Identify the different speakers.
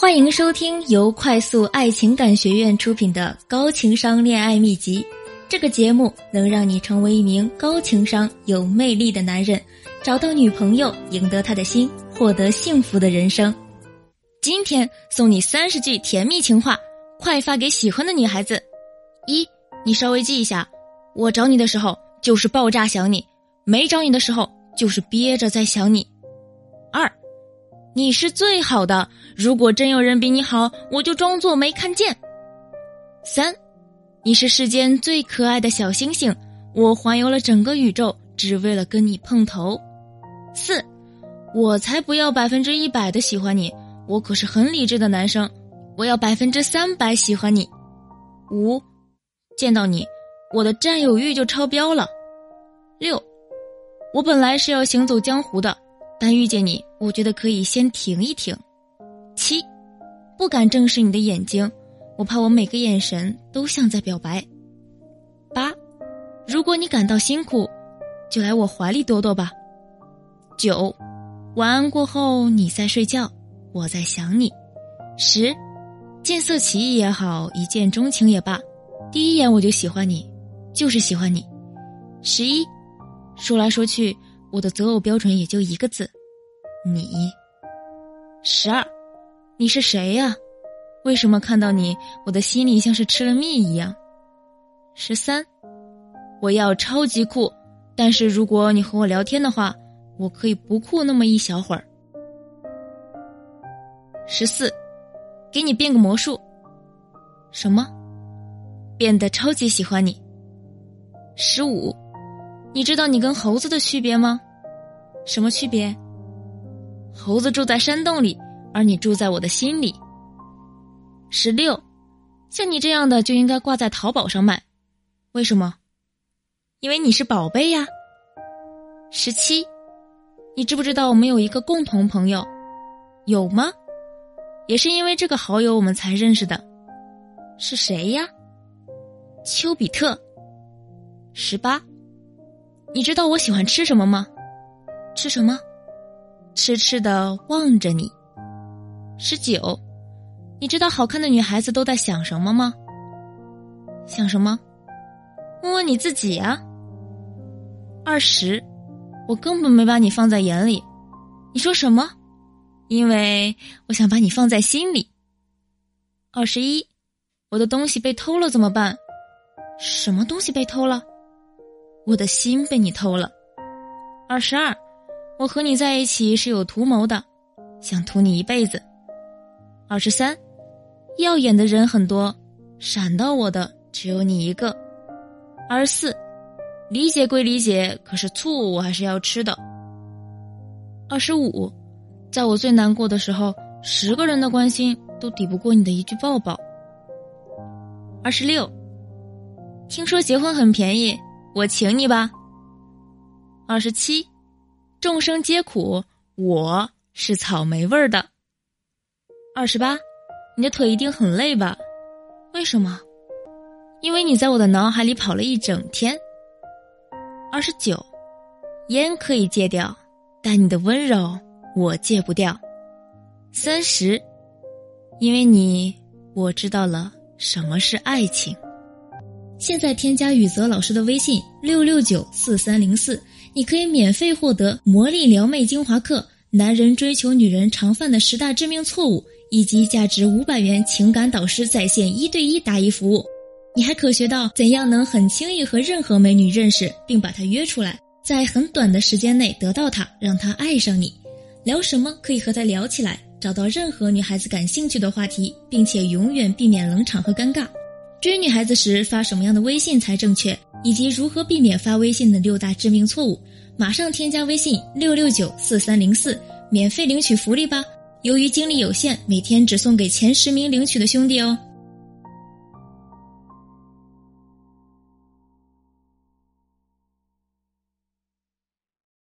Speaker 1: 欢迎收听由快速爱情感学院出品的《高情商恋爱秘籍》。这个节目能让你成为一名高情商、有魅力的男人，找到女朋友，赢得她的心，获得幸福的人生。今天送你三十句甜蜜情话，快发给喜欢的女孩子。一，你稍微记一下：我找你的时候就是爆炸想你，没找你的时候就是憋着在想你。你是最好的，如果真有人比你好，我就装作没看见。三，你是世间最可爱的小星星，我环游了整个宇宙，只为了跟你碰头。四，我才不要百分之一百的喜欢你，我可是很理智的男生，我要百分之三百喜欢你。五，见到你，我的占有欲就超标了。六，我本来是要行走江湖的。但遇见你，我觉得可以先停一停。七，不敢正视你的眼睛，我怕我每个眼神都像在表白。八，如果你感到辛苦，就来我怀里躲躲吧。九，晚安过后你在睡觉，我在想你。十，见色起意也好，一见钟情也罢，第一眼我就喜欢你，就是喜欢你。十一，说来说去。我的择偶标准也就一个字，你。十二，你是谁呀？为什么看到你，我的心里像是吃了蜜一样？十三，我要超级酷，但是如果你和我聊天的话，我可以不酷那么一小会儿。十四，给你变个魔术。什么？变得超级喜欢你。十五。你知道你跟猴子的区别吗？什么区别？猴子住在山洞里，而你住在我的心里。十六，像你这样的就应该挂在淘宝上卖，为什么？因为你是宝贝呀。十七，你知不知道我们有一个共同朋友？有吗？也是因为这个好友我们才认识的，是谁呀？丘比特。十八。你知道我喜欢吃什么吗？吃什么？痴痴的望着你。十九，你知道好看的女孩子都在想什么吗？想什么？问问你自己呀。二十，我根本没把你放在眼里。你说什么？因为我想把你放在心里。二十一，我的东西被偷了怎么办？什么东西被偷了？我的心被你偷了。二十二，我和你在一起是有图谋的，想图你一辈子。二十三，耀眼的人很多，闪到我的只有你一个。二十四，理解归理解，可是醋我还是要吃的。二十五，在我最难过的时候，十个人的关心都抵不过你的一句抱抱。二十六，听说结婚很便宜。我请你吧。二十七，众生皆苦，我是草莓味儿的。二十八，你的腿一定很累吧？为什么？因为你在我的脑海里跑了一整天。二十九，烟可以戒掉，但你的温柔我戒不掉。三十，因为你，我知道了什么是爱情。现在添加雨泽老师的微信六六九四三零四，你可以免费获得魔力撩妹精华课、男人追求女人常犯的十大致命错误，以及价值五百元情感导师在线一对一答疑服务。你还可学到怎样能很轻易和任何美女认识，并把她约出来，在很短的时间内得到她，让她爱上你。聊什么可以和她聊起来，找到任何女孩子感兴趣的话题，并且永远避免冷场和尴尬。追女孩子时发什么样的微信才正确，以及如何避免发微信的六大致命错误，马上添加微信六六九四三零四，免费领取福利吧！由于精力有限，每天只送给前十名领取的兄弟哦。